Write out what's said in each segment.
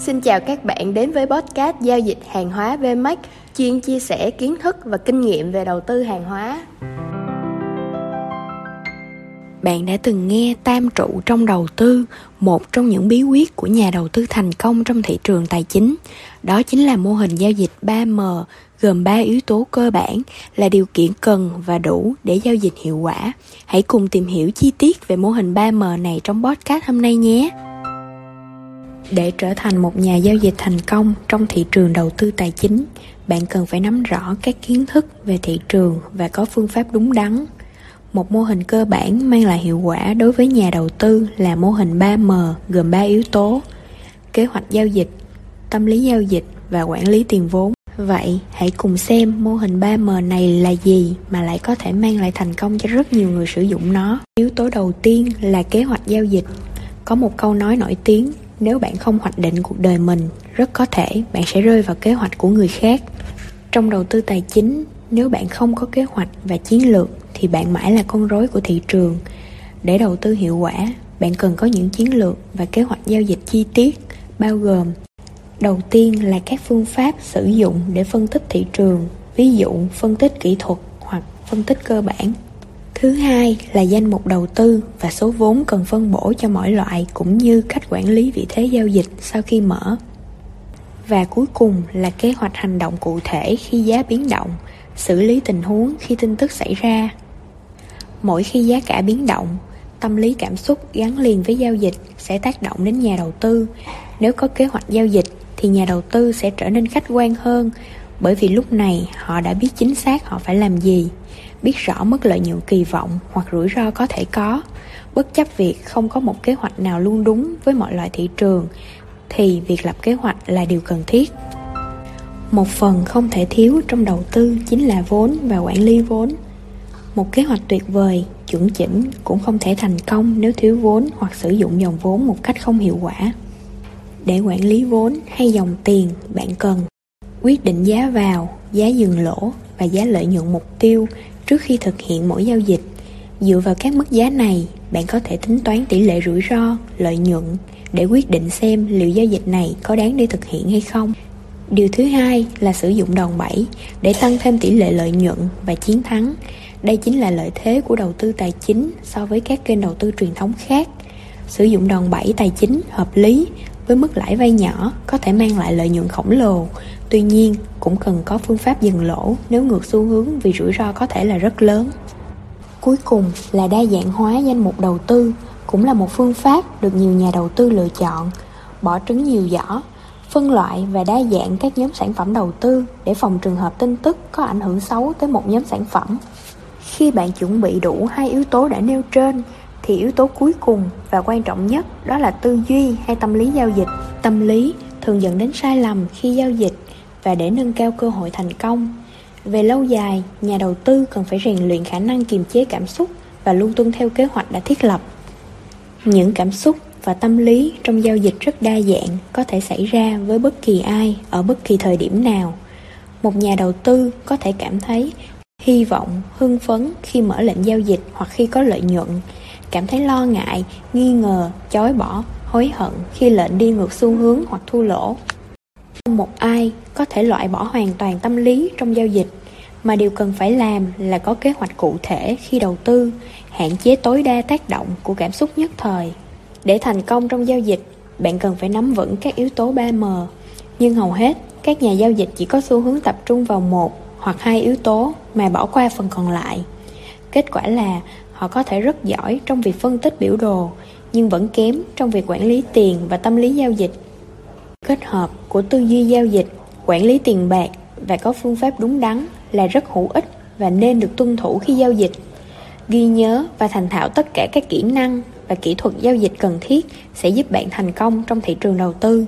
Xin chào các bạn đến với podcast giao dịch hàng hóa VMAX chuyên chia sẻ kiến thức và kinh nghiệm về đầu tư hàng hóa. Bạn đã từng nghe tam trụ trong đầu tư, một trong những bí quyết của nhà đầu tư thành công trong thị trường tài chính. Đó chính là mô hình giao dịch 3M gồm 3 yếu tố cơ bản là điều kiện cần và đủ để giao dịch hiệu quả. Hãy cùng tìm hiểu chi tiết về mô hình 3M này trong podcast hôm nay nhé để trở thành một nhà giao dịch thành công trong thị trường đầu tư tài chính, bạn cần phải nắm rõ các kiến thức về thị trường và có phương pháp đúng đắn một mô hình cơ bản mang lại hiệu quả đối với nhà đầu tư là mô hình 3M gồm 3 yếu tố kế hoạch giao dịch, tâm lý giao dịch và quản lý tiền vốn Vậy, hãy cùng xem mô hình 3M này là gì mà lại có thể mang lại thành công cho rất nhiều người sử dụng nó. Yếu tố đầu tiên là kế hoạch giao dịch. Có một câu nói nổi tiếng nếu bạn không hoạch định cuộc đời mình, rất có thể bạn sẽ rơi vào kế hoạch của người khác. Trong đầu tư tài chính, nếu bạn không có kế hoạch và chiến lược, thì bạn mãi là con rối của thị trường. Để đầu tư hiệu quả, bạn cần có những chiến lược và kế hoạch giao dịch chi tiết, bao gồm, đầu tiên là các phương pháp sử dụng để phân tích thị trường, ví dụ phân tích kỹ thuật hoặc phân tích cơ bản. Thứ hai là danh mục đầu tư và số vốn cần phân bổ cho mỗi loại cũng như cách quản lý vị thế giao dịch sau khi mở. Và cuối cùng là kế hoạch hành động cụ thể khi giá biến động, xử lý tình huống khi tin tức xảy ra. Mỗi khi giá cả biến động, tâm lý cảm xúc gắn liền với giao dịch sẽ tác động đến nhà đầu tư. Nếu có kế hoạch giao dịch thì nhà đầu tư sẽ trở nên khách quan hơn bởi vì lúc này họ đã biết chính xác họ phải làm gì biết rõ mức lợi nhuận kỳ vọng hoặc rủi ro có thể có. Bất chấp việc không có một kế hoạch nào luôn đúng với mọi loại thị trường, thì việc lập kế hoạch là điều cần thiết. Một phần không thể thiếu trong đầu tư chính là vốn và quản lý vốn. Một kế hoạch tuyệt vời, chuẩn chỉnh cũng không thể thành công nếu thiếu vốn hoặc sử dụng dòng vốn một cách không hiệu quả. Để quản lý vốn hay dòng tiền, bạn cần quyết định giá vào, giá dừng lỗ và giá lợi nhuận mục tiêu trước khi thực hiện mỗi giao dịch. Dựa vào các mức giá này, bạn có thể tính toán tỷ lệ rủi ro, lợi nhuận để quyết định xem liệu giao dịch này có đáng để thực hiện hay không. Điều thứ hai là sử dụng đòn bẩy để tăng thêm tỷ lệ lợi nhuận và chiến thắng. Đây chính là lợi thế của đầu tư tài chính so với các kênh đầu tư truyền thống khác. Sử dụng đòn bẩy tài chính hợp lý với mức lãi vay nhỏ có thể mang lại lợi nhuận khổng lồ tuy nhiên, cũng cần có phương pháp dừng lỗ nếu ngược xu hướng vì rủi ro có thể là rất lớn. Cuối cùng là đa dạng hóa danh mục đầu tư cũng là một phương pháp được nhiều nhà đầu tư lựa chọn. Bỏ trứng nhiều giỏ, phân loại và đa dạng các nhóm sản phẩm đầu tư để phòng trường hợp tin tức có ảnh hưởng xấu tới một nhóm sản phẩm. Khi bạn chuẩn bị đủ hai yếu tố đã nêu trên, thì yếu tố cuối cùng và quan trọng nhất đó là tư duy hay tâm lý giao dịch. Tâm lý thường dẫn đến sai lầm khi giao dịch và để nâng cao cơ hội thành công. Về lâu dài, nhà đầu tư cần phải rèn luyện khả năng kiềm chế cảm xúc và luôn tuân theo kế hoạch đã thiết lập. Những cảm xúc và tâm lý trong giao dịch rất đa dạng có thể xảy ra với bất kỳ ai ở bất kỳ thời điểm nào. Một nhà đầu tư có thể cảm thấy hy vọng, hưng phấn khi mở lệnh giao dịch hoặc khi có lợi nhuận, cảm thấy lo ngại, nghi ngờ, chối bỏ, hối hận khi lệnh đi ngược xu hướng hoặc thua lỗ không một ai có thể loại bỏ hoàn toàn tâm lý trong giao dịch, mà điều cần phải làm là có kế hoạch cụ thể khi đầu tư, hạn chế tối đa tác động của cảm xúc nhất thời. Để thành công trong giao dịch, bạn cần phải nắm vững các yếu tố 3M nhưng hầu hết, các nhà giao dịch chỉ có xu hướng tập trung vào một hoặc hai yếu tố mà bỏ qua phần còn lại. Kết quả là, họ có thể rất giỏi trong việc phân tích biểu đồ, nhưng vẫn kém trong việc quản lý tiền và tâm lý giao dịch kết hợp của tư duy giao dịch, quản lý tiền bạc và có phương pháp đúng đắn là rất hữu ích và nên được tuân thủ khi giao dịch. Ghi nhớ và thành thạo tất cả các kỹ năng và kỹ thuật giao dịch cần thiết sẽ giúp bạn thành công trong thị trường đầu tư.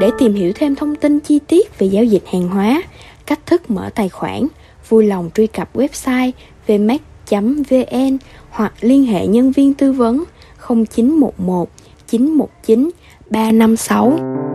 Để tìm hiểu thêm thông tin chi tiết về giao dịch hàng hóa, cách thức mở tài khoản, vui lòng truy cập website vmac.vn hoặc liên hệ nhân viên tư vấn 0911 919 356